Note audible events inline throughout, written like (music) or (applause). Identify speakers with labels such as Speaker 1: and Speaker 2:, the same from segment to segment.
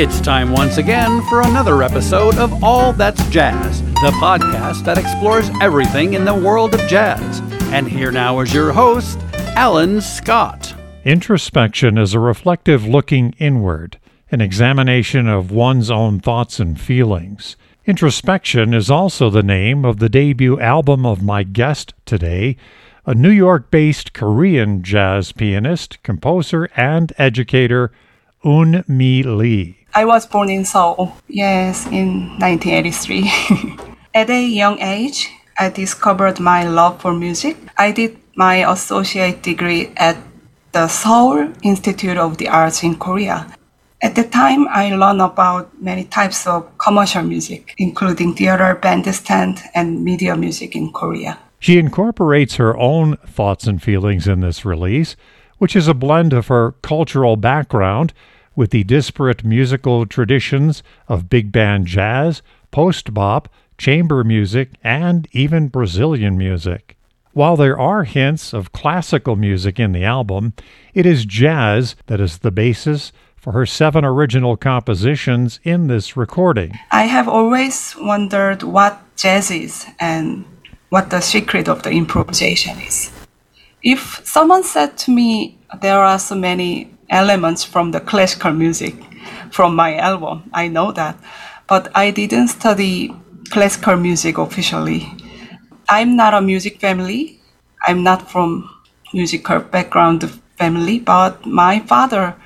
Speaker 1: It's time once again for another episode of All That's Jazz, the podcast that explores everything in the world of jazz. And here now is your host, Alan Scott.
Speaker 2: Introspection is a reflective looking inward, an examination of one's own thoughts and feelings. Introspection is also the name of the debut album of my guest today, a New York based Korean jazz pianist, composer, and educator, Eunmi Lee.
Speaker 3: I was born in Seoul, yes, in 1983. (laughs) At a young age, I discovered my love for music. I did my associate degree at the Seoul Institute of the Arts in Korea. At the time, I learned about many types of commercial music, including theater, bandstand, and media music in Korea.
Speaker 2: She incorporates her own thoughts and feelings in this release, which is a blend of her cultural background with the disparate musical traditions of big band jazz, post bop, chamber music, and even Brazilian music. While there are hints of classical music in the album, it is jazz that is the basis for her seven original compositions in this recording.
Speaker 3: I have always wondered what jazz is and what the secret of the improvisation is. If someone said to me, there are so many elements from the classical music from my album. I know that. But I didn't study classical music officially. I'm not a music family. I'm not from musical background family, but my father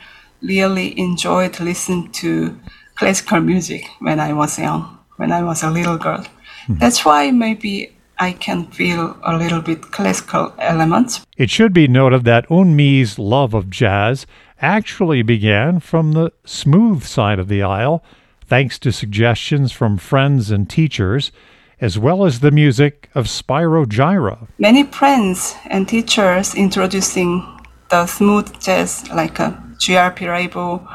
Speaker 3: really enjoyed listening to classical music when I was young, when I was a little girl. Mm-hmm. That's why maybe I can feel a little bit classical elements.
Speaker 2: It should be noted that Eunmi's love of jazz actually began from the smooth side of the aisle, thanks to suggestions from friends and teachers, as well as the music of Spyro Gyra.
Speaker 3: Many friends and teachers introducing the smooth jazz like a G.R. Pirabo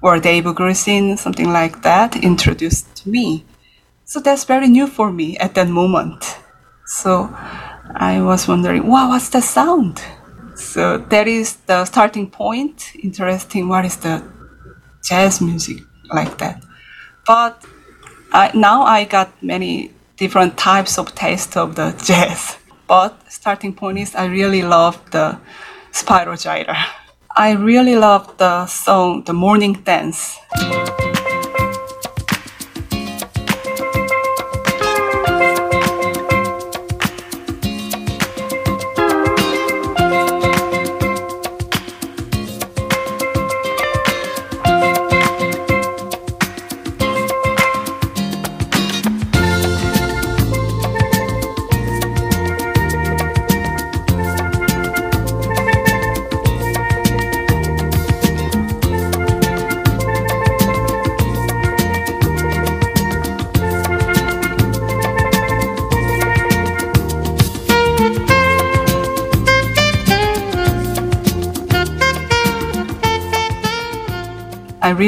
Speaker 3: or Dave Grusin, something like that, introduced me. So that's very new for me at that moment. So I was wondering, wow, what's the sound? So that is the starting point. Interesting. What is the jazz music like that? But I, now I got many different types of taste of the (laughs) jazz. But starting point is I really love the Spyro Gyra. I really love the song The Morning Dance.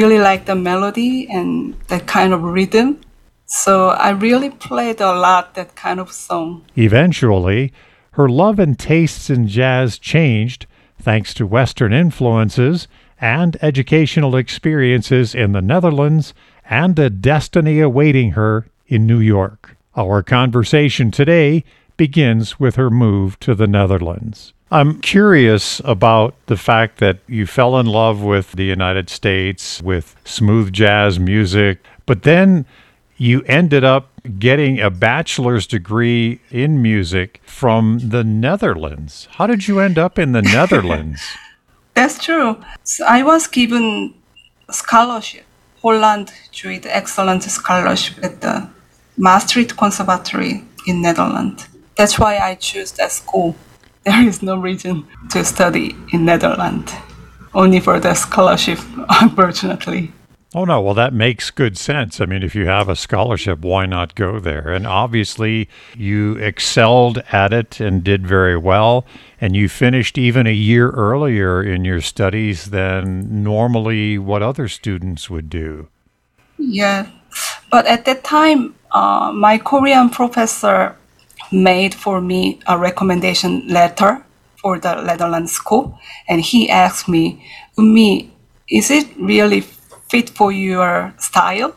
Speaker 3: Really like the melody and that kind of rhythm. So I really played a lot that kind of song.
Speaker 2: Eventually, her love and tastes in jazz changed thanks to Western influences and educational experiences in the Netherlands and a destiny awaiting her in New York. Our conversation today begins with her move to the Netherlands. I'm curious about the fact that you fell in love with the United States, with smooth jazz music, but then you ended up getting a bachelor's degree in music from the Netherlands. How did you end up in the (laughs) Netherlands?
Speaker 3: That's true. So I was given scholarship. Holland Jewish Excellence Scholarship at the Maastricht Conservatory in Netherlands. That's why I chose that school (laughs) there is no reason to study in Netherlands, only for the scholarship, (laughs) unfortunately.
Speaker 2: Oh, no. Well, that makes good sense. I mean, if you have a scholarship, why not go there? And obviously, you excelled at it and did very well. And you finished even a year earlier in your studies than normally what other students would do.
Speaker 3: Yeah. But at that time, uh, my Korean professor made for me a recommendation letter for the Netherlands school, and he asked me, "Me, is it really fit for your style,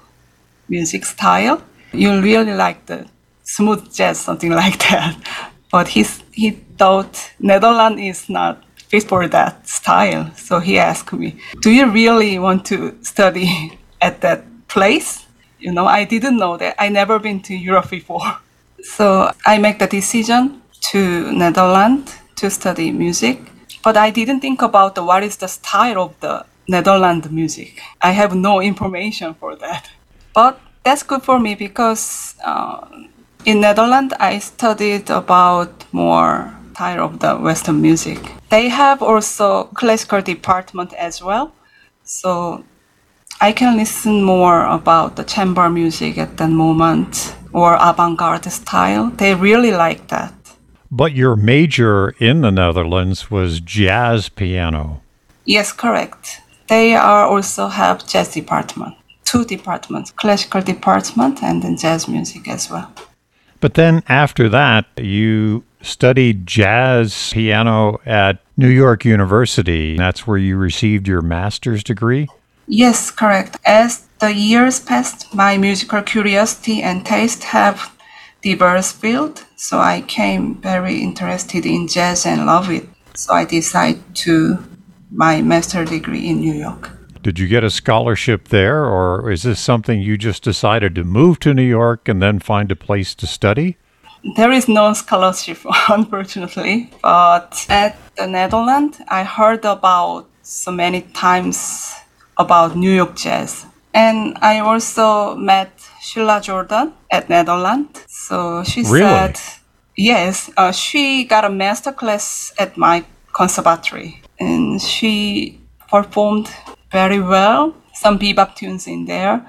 Speaker 3: music style. You really like the smooth jazz, something (laughs) like that. But he's, he thought Netherlands is not fit for that style. So he asked me, Do you really want to study (laughs) at that place? You know, I didn't know that. I never been to Europe before. (laughs) So I make the decision to Netherlands to study music. But I didn't think about what is the style of the Netherlands music. I have no information for that. But that's good for me because uh, in Netherlands I studied about more style of the Western music. They have also classical department as well. So I can listen more about the chamber music at that moment or avant-garde style. They really like that.
Speaker 2: But your major in the Netherlands was jazz piano.
Speaker 3: Yes, correct. They are also have jazz department, two departments, classical department and then jazz music as well.
Speaker 2: But then after that, you studied jazz piano at New York University. That's where you received your master's degree?
Speaker 3: Yes, correct. As the years passed, my musical curiosity and taste have diverse field, so I came very interested in jazz and love it. So I decided to my master degree in New York.
Speaker 2: Did you get a scholarship there, or is this something you just decided to move to New York and then find a place to study?
Speaker 3: There is no scholarship, (laughs) unfortunately, but at the Netherlands, I heard about so many times about New York jazz. And I also met Sheila Jordan at Netherlands. So she
Speaker 2: really?
Speaker 3: said, yes, uh, she got a master class at my conservatory and she performed very well. Some bebop tunes in there.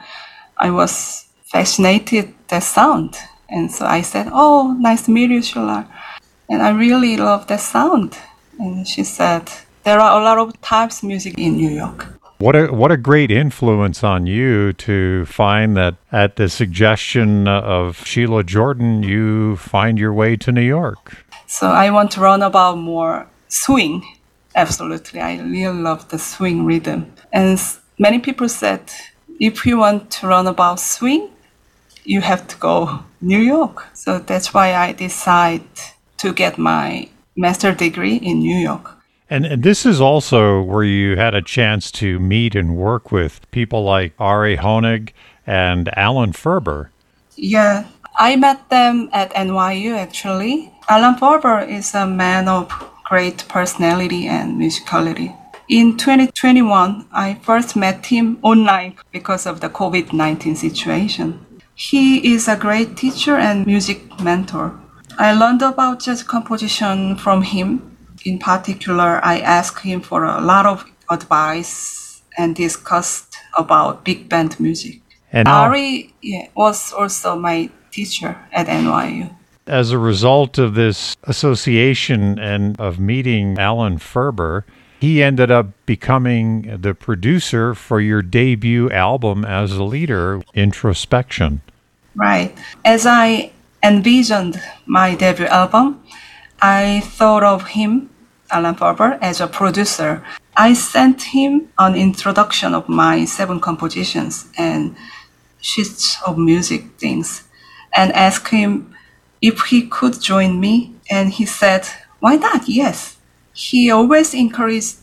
Speaker 3: I was fascinated the sound, and so I said, "Oh, nice to meet you, Sheila." And I really love that sound. And she said, "There are a lot of types of music in New York."
Speaker 2: What a what a great influence on you to find that at the suggestion of Sheila Jordan, you find your way to New York.
Speaker 3: So I want to learn about more swing Absolutely. I really love the swing rhythm. And many people said, if you want to learn about swing, you have to go New York. So that's why I decided to get my master degree in New York.
Speaker 2: And, and this is also where you had a chance to meet and work with people like Ari Honig and Alan Ferber.
Speaker 3: Yeah, I met them at NYU actually. Alan Ferber is a man of great personality and musicality. In 2021, I first met him online because of the COVID 19 situation. He is a great teacher and music mentor. I learned about jazz composition from him. In particular, I asked him for a lot of advice and discussed about big band music. And Ari yeah, was also my teacher at NYU.
Speaker 2: As a result of this association and of meeting Alan Ferber, he ended up becoming the producer for your debut album as a leader, Introspection.
Speaker 3: Right. As I envisioned my debut album, I thought of him, Alan Ferber, as a producer. I sent him an introduction of my seven compositions and sheets of music things and asked him if he could join me. And he said, Why not? Yes. He always encouraged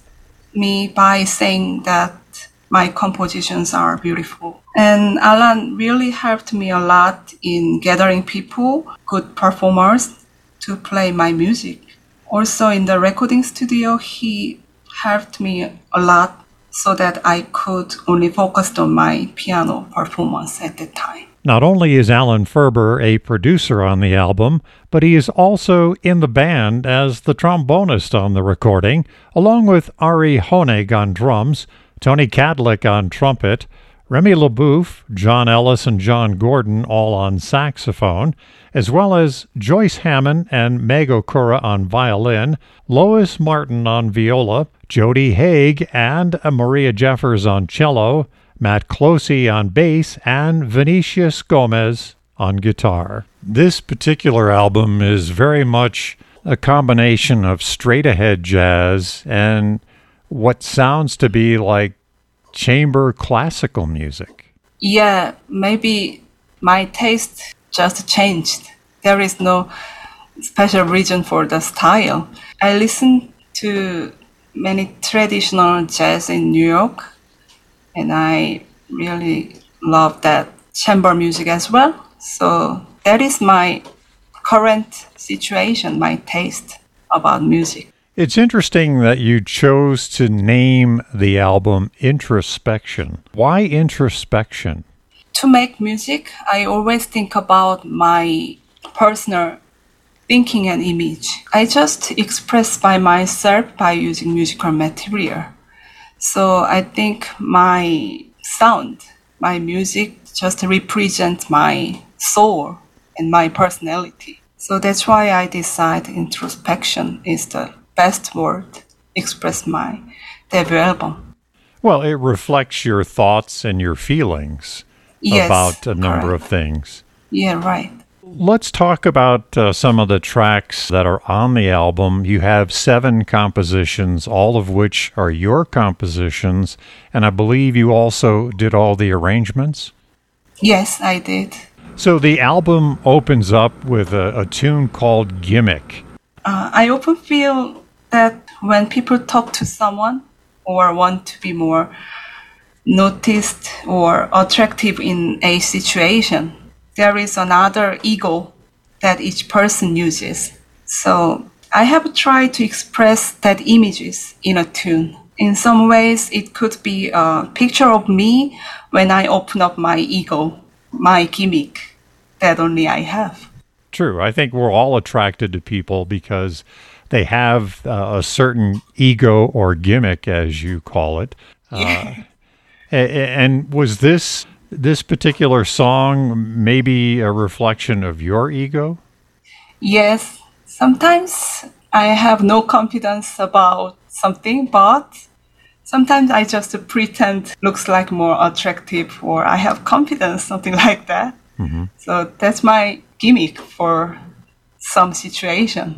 Speaker 3: me by saying that my compositions are beautiful. And Alan really helped me a lot in gathering people, good performers, to play my music. Also, in the recording studio, he helped me a lot so that I could only focus on my piano performance at the time.
Speaker 2: Not only is Alan Ferber a producer on the album, but he is also in the band as the trombonist on the recording, along with Ari Honig on drums, Tony Kadleck on trumpet, Remy LeBoeuf, John Ellis, and John Gordon all on saxophone, as well as Joyce Hammann and Meg Okura on violin, Lois Martin on viola, Jody Haig and uh, Maria Jeffers on cello, Matt Clohesy on bass, and Vinicius Gomes on guitar. This particular album is very much a combination of straight ahead jazz and what sounds to be like chamber classical music.
Speaker 3: Yeah, maybe my taste just changed. There is no special reason for the style. I listen to many traditional jazz in New York, and I really love that chamber music as well. So that is my current situation, my taste about music.
Speaker 2: It's interesting that you chose to name the album Introspection. Why introspection?
Speaker 3: To make music, I always think about my personal thinking and image. I just express by myself by using musical material. So I think my sound, my music just represent my soul and my personality. So that's why I decide introspection is the best word express my debut album.
Speaker 2: Well, it reflects your thoughts and your feelings
Speaker 3: Yes,
Speaker 2: about a number
Speaker 3: correct.
Speaker 2: of things.
Speaker 3: Yeah, right.
Speaker 2: Let's talk about uh, some of the tracks that are on the album. You have seven compositions, all of which are your compositions, and I believe you also did all the arrangements.
Speaker 3: Yes, I did.
Speaker 2: So the album opens up with a, a tune called Gimmick.
Speaker 3: Uh, I often feel that when people talk to someone or want to be more noticed or attractive in a situation, there is another ego that each person uses. So I have tried to express that images in a tune. In some ways, it could be a picture of me when I open up my ego, my gimmick that only I have.
Speaker 2: True. I think we're all attracted to people because they have uh, a certain ego or gimmick, as you call it. Uh, and was this this particular song maybe a reflection of your ego?
Speaker 3: Yes, sometimes I have no confidence about something, but sometimes I just pretend looks like more attractive or I have confidence, something (laughs) like that. So that's my gimmick for some situation.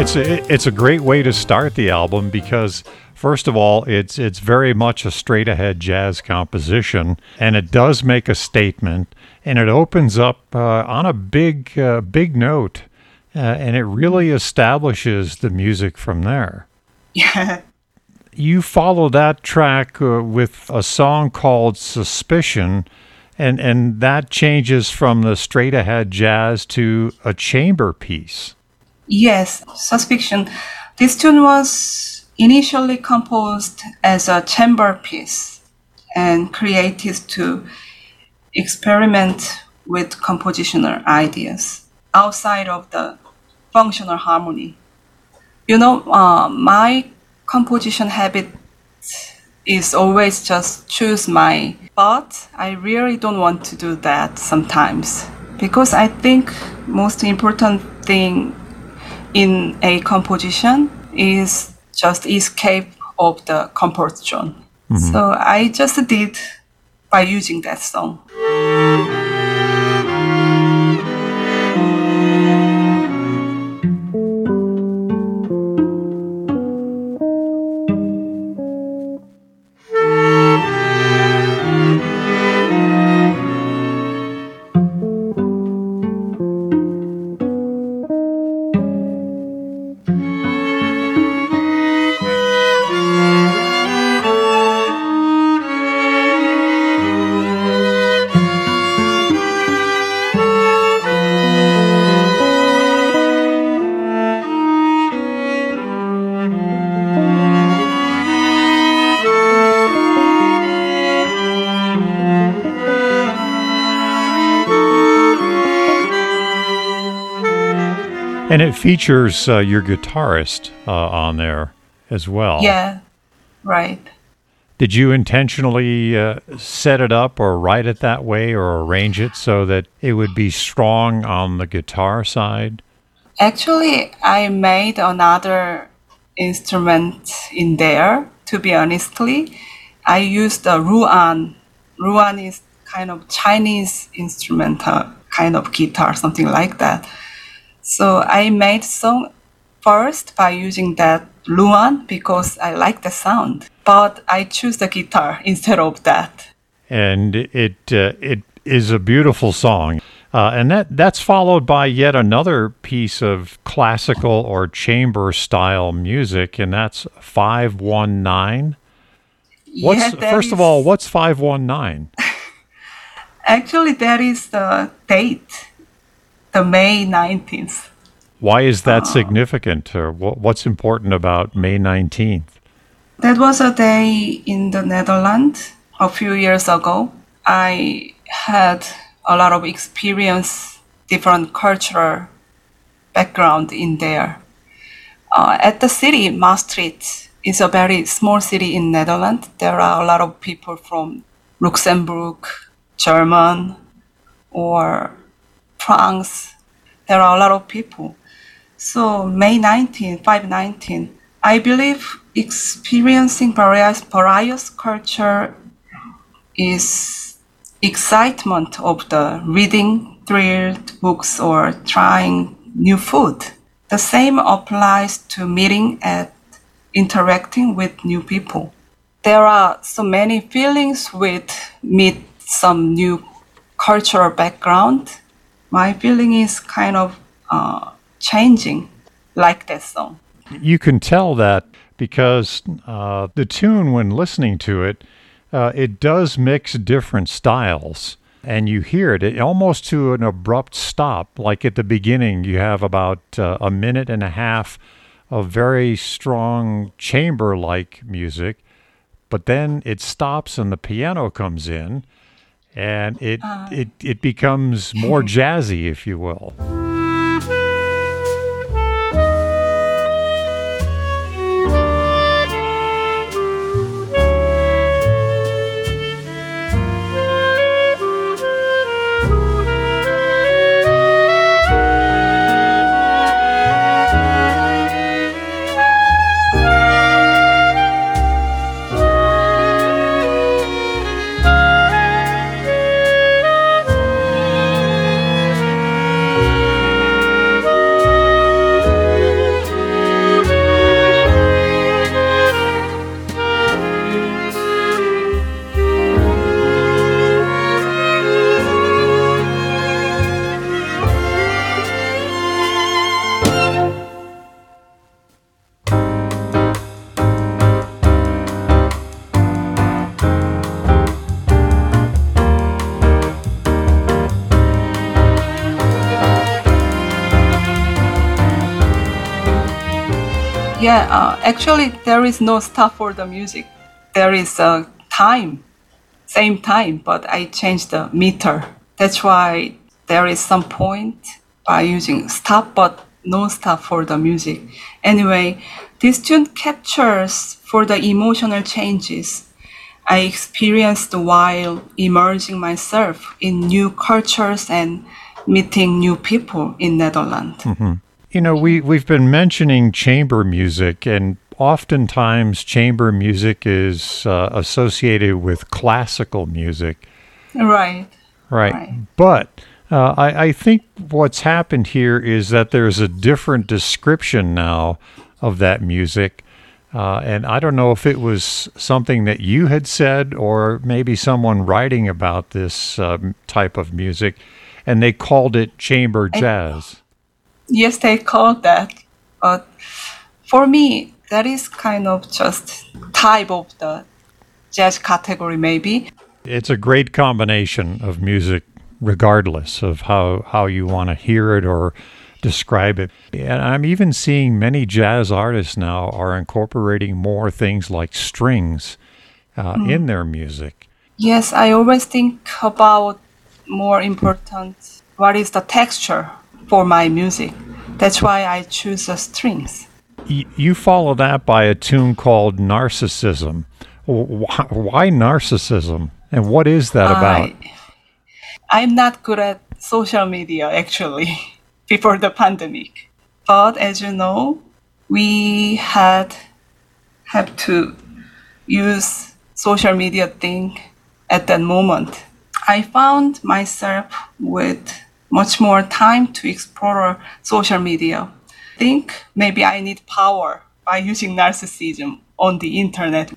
Speaker 2: It's a, it's a great way to start the album because first of all, it's it's very much a straight ahead jazz composition, and it does make a statement, and it opens up uh, on a big uh, big note, uh, and it really establishes the music from there.
Speaker 3: Yeah. (laughs)
Speaker 2: You follow that track uh, with a song called Suspicion. And, and that changes from the straight ahead jazz to a chamber piece.
Speaker 3: Yes, Suspicion. This tune was initially composed as a chamber piece and created to experiment with compositional ideas outside of the functional harmony. You know, uh, my composition habit is always just choose my but I really don't want to do that sometimes because I think most important thing in a composition is just escape of the comfort zone. Mm-hmm. So I just did by using that song.
Speaker 2: Features uh, your guitarist uh, on there as well.
Speaker 3: Yeah, right.
Speaker 2: Did you intentionally uh, set it up or write it that way or arrange it so that it would be strong on the guitar side?
Speaker 3: Actually, I made another instrument in there. To be honestly, I used a ruan. Ruan is kind of Chinese instrumental kind of guitar, something like that. So I made song first by using that ruan because I like the sound, but I choose the guitar instead of that.
Speaker 2: And it uh, it is a beautiful song. Uh, and that that's followed by yet another piece of classical or chamber style music, and that's 519. What's
Speaker 3: Yeah,
Speaker 2: first
Speaker 3: that
Speaker 2: of all, what's 519? (laughs)
Speaker 3: Actually, that is the date, the May 19th.
Speaker 2: Why is that significant? Or what's important about May 19th?
Speaker 3: That was a day in the Netherlands a few years ago. I had a lot of experience, different cultural background in there. Uh, at the city, Maastricht is a very small city in Netherlands. There are a lot of people from Luxembourg, German, or France. There are a lot of people. So May 19, 519, I believe experiencing various, various culture is excitement of the reading thrilled books or trying new food. The same applies to meeting and interacting with new people. There are so many feelings with meet some new cultural background. My feeling is kind of uh, changing, like that song.
Speaker 2: You can tell that because uh, the tune, when listening to it, uh, it does mix different styles. And you hear it, it almost to an abrupt stop. Like at the beginning, you have about uh, a minute and a half of very strong chamber like music, but then it stops and the piano comes in and it, ah. it, it becomes more (laughs) jazzy, if you will.
Speaker 3: Actually, there is no stop for the music. There is a time, same time, but I changed the meter. That's why there is some point by using stop, but no stop for the music. Anyway, this tune captures for the emotional changes I experienced while immersing myself in new cultures and meeting new people in Netherlands. Mm-hmm.
Speaker 2: You know, we, we've been mentioning chamber music, and oftentimes chamber music is uh, associated with classical music.
Speaker 3: Right.
Speaker 2: Right.
Speaker 3: Right.
Speaker 2: But uh, I, I think what's happened here is that there's a different description now of that music. Uh, and I don't know if it was something that you had said or maybe someone writing about this um, type of music, and they called it chamber jazz.
Speaker 3: Yes, they call that. But for me, that is kind of just type of the jazz category, maybe.
Speaker 2: It's a great combination of music, regardless of how, how you want to hear it or describe it. And I'm even seeing many jazz artists now are incorporating more things like strings uh, in their music.
Speaker 3: Yes, I always think about more important what is the texture for my music. That's why I choose the strings.
Speaker 2: You follow that by a tune called Narcissism. Why, narcissism? And what is that about?
Speaker 3: I, I'm not good at social media actually (laughs) before the pandemic. But as you know, we had have to use social media thing at that moment. I found myself with much more time to explore social media. Think maybe I need power by using narcissism on the internet.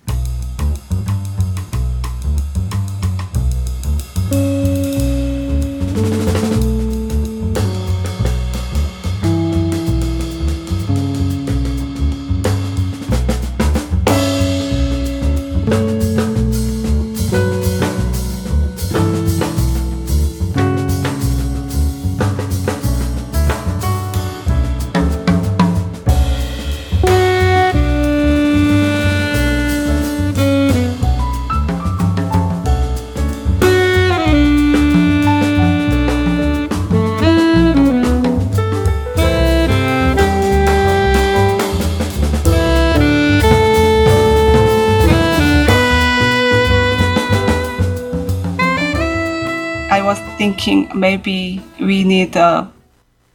Speaker 3: Thinking maybe we need a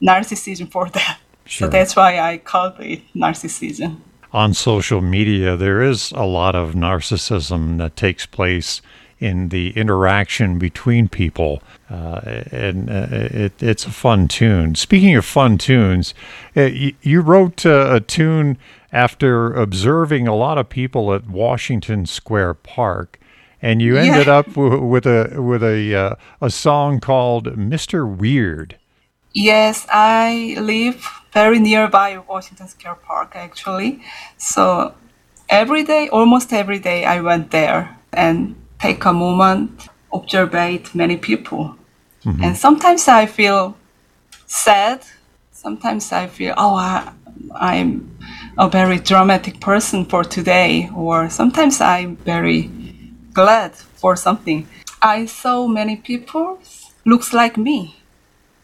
Speaker 3: narcissism for that.
Speaker 2: Sure.
Speaker 3: So that's why I called it narcissism.
Speaker 2: On social media, there is a lot of narcissism that takes place in the interaction between people, uh, and uh, it, it's a fun tune. Speaking of fun tunes, uh, you, you wrote uh, a tune after observing a lot of people at Washington Square Park, and you ended
Speaker 3: Yeah.
Speaker 2: up w- with a with a uh, a song called "Mr. Weird."
Speaker 3: Yes, I live very nearby Washington Square Park actually. So every day, almost every day, I went there and take a moment, observe many people. And sometimes I feel sad. Sometimes I feel, oh, I, I'm a very dramatic person for today. Or sometimes I'm very glad for something. I saw many people looks like me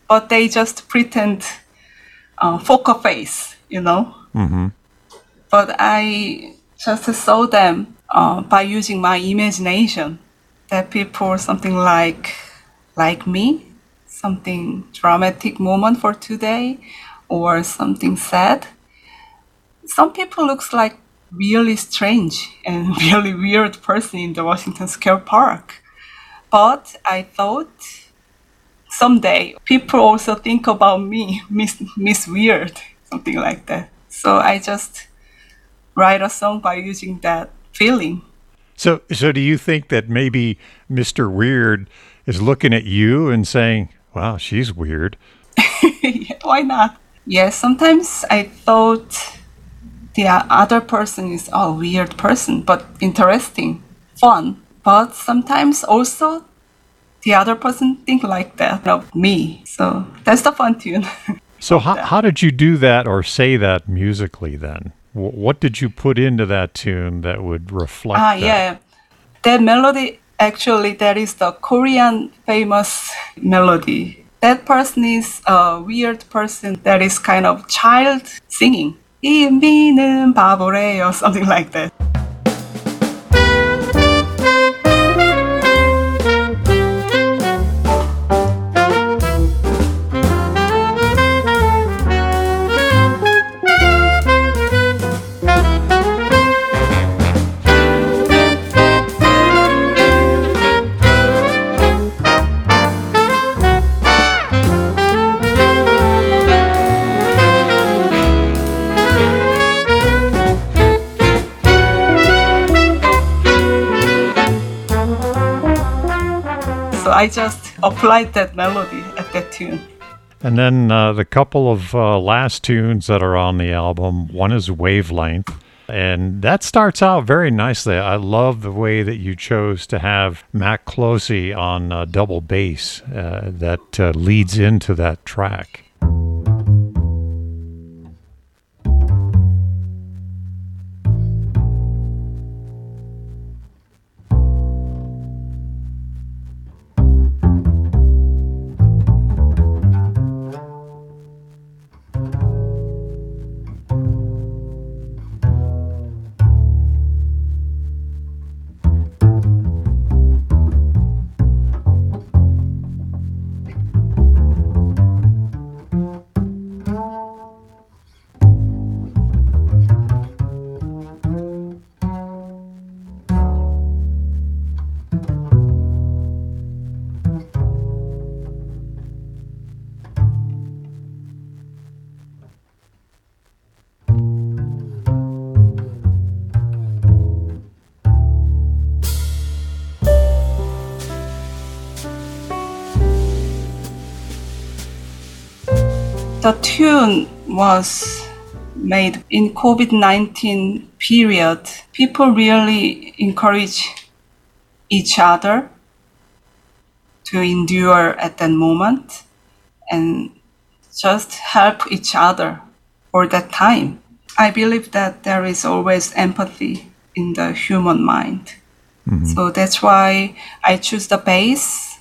Speaker 3: but they just pretend uh, poker face, you know.
Speaker 2: hmm
Speaker 3: But I just saw them uh, by using my imagination. That people something like like me, something dramatic moment for today, or something sad. Some people looks like really strange and (laughs) really weird person in the Washington Square Park. But I thought someday people also think about me, Miss Miss Weird, something like that. So I just write a song by using that feeling.
Speaker 2: So, so do you think that maybe Mr. Weird is looking at you and saying, "Wow, she's weird"? (laughs)
Speaker 3: Why not? Yes, sometimes I thought the other person is a weird person, but interesting, fun. But sometimes also the other person think like that of me. So that's the fun tune. (laughs)
Speaker 2: So, how, how did you do that or say that musically then? What did you put into that tune that would reflect
Speaker 3: Ah,
Speaker 2: that?
Speaker 3: yeah. That melody, actually, that is the Korean famous melody. That person is a weird person that is kind of child singing. Ibinen Pabore or something like that. I just applied that melody at that tune.
Speaker 2: And then uh, the couple of uh, last tunes that are on the album one is Wavelength. And that starts out very nicely. I love the way that you chose to have Matt Clohesy on uh, double bass uh, that uh, leads into that track.
Speaker 3: The tune was made in COVID-19 period. People really encourage each other to endure at that moment and just help each other for that time. I believe that there is always empathy in the human mind. Mm-hmm. So that's why I choose the bass.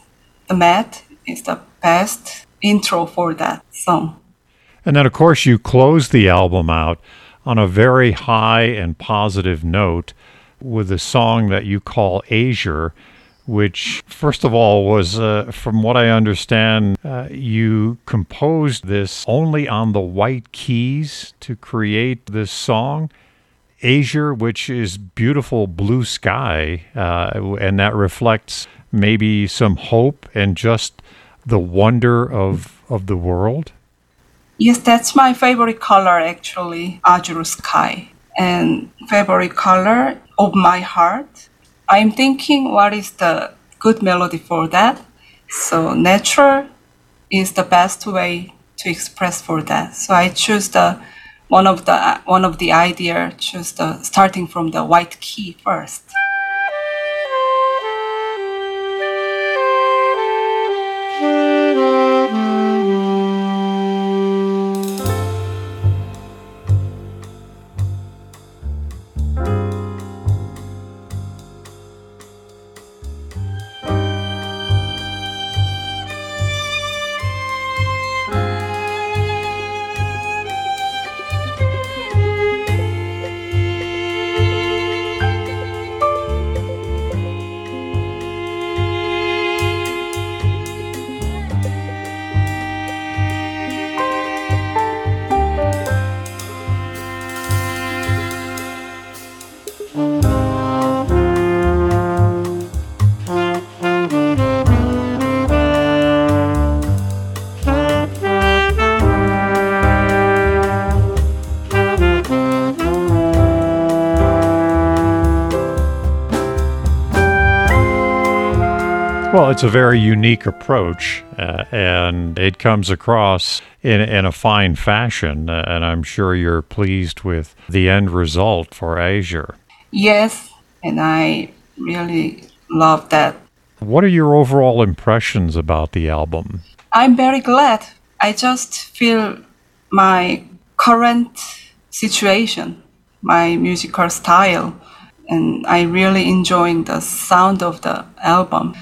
Speaker 3: The mat is the best intro for that song.
Speaker 2: And then, of course, you close the album out on a very high and positive note with a song that you call Azure, which, first of all, was, uh, from what I understand, uh, you composed this only on the white keys to create this song. Azure, which is beautiful blue sky, uh, and that reflects maybe some hope and just the wonder of, of the world.
Speaker 3: Yes, that's my favorite color actually, azure sky. And favorite color of my heart. I'm thinking what is the good melody for that. So natural is the best way to express for that. So I choose the one of the one of the idea choose the starting from the white key first.
Speaker 2: Well, it's a very unique approach, uh, and it comes across in, in a fine fashion, uh, and I'm sure you're pleased with the end result for Azure.
Speaker 3: Yes, and I really love that.
Speaker 2: What are your overall impressions about the album?
Speaker 3: I'm very glad. I just feel my current situation, my musical style, and I really enjoying the sound of the album.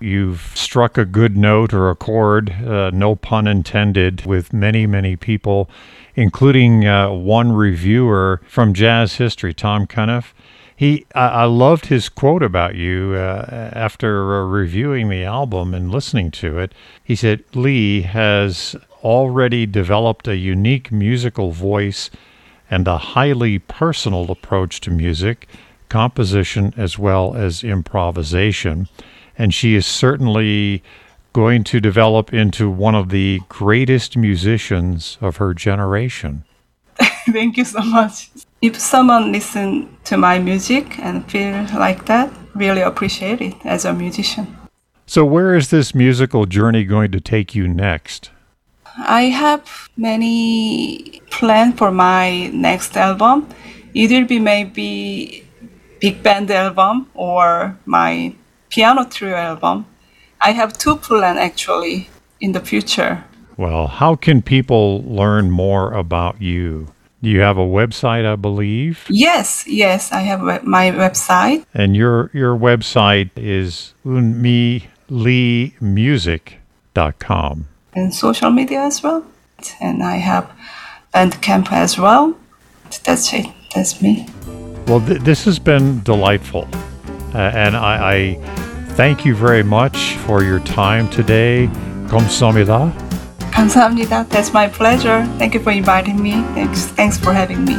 Speaker 2: You've struck a good note or a chord, uh, no pun intended, with many, many people, including uh, one reviewer from Jazz History, Tom Cunniff. He, I, I loved his quote about you uh, after uh, reviewing the album and listening to it. He said, Lee has already developed a unique musical voice and a highly personal approach to music, composition, as well as improvisation and she is certainly going to develop into one of the greatest musicians of her generation. (laughs)
Speaker 3: Thank you so much. If someone listen to my music and feel like that, really appreciate it as a musician.
Speaker 2: So where is this musical journey going to take you next?
Speaker 3: I have many plans for my next album. It will be maybe big band album or my piano trio album. I have two plans actually in the future.
Speaker 2: Well, how can people learn more about you? You have a website, I believe.
Speaker 3: Yes, yes, I have my website.
Speaker 2: And your your website is eunmileemusic.com.
Speaker 3: and social media as well. And I have Bandcamp as well. That's it. That's me.
Speaker 2: Well, th- this has been delightful. Uh, and I, I, thank you very much for your time today.
Speaker 3: Kansamida. Kansamida. That's my pleasure. Thank you for inviting me. Thanks. Thanks for having me.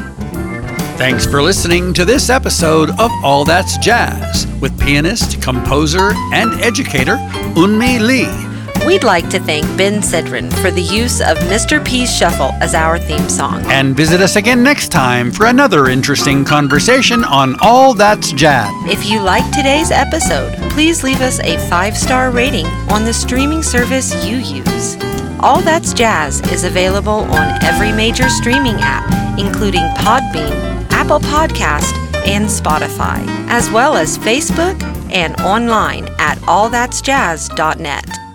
Speaker 1: Thanks for listening to this episode of All That's Jazz with pianist, composer, and educator Eunmi Lee.
Speaker 4: We'd like to thank Ben Sidran for the use of Mr. P's Shuffle as our theme song.
Speaker 1: And visit us again next time for another interesting conversation on All That's Jazz.
Speaker 4: If you like today's episode, please leave us a five star rating on the streaming service you use. All That's Jazz is available on every major streaming app, including Podbean, Apple Podcast, and Spotify, as well as Facebook and online at allthat'sjazz.net.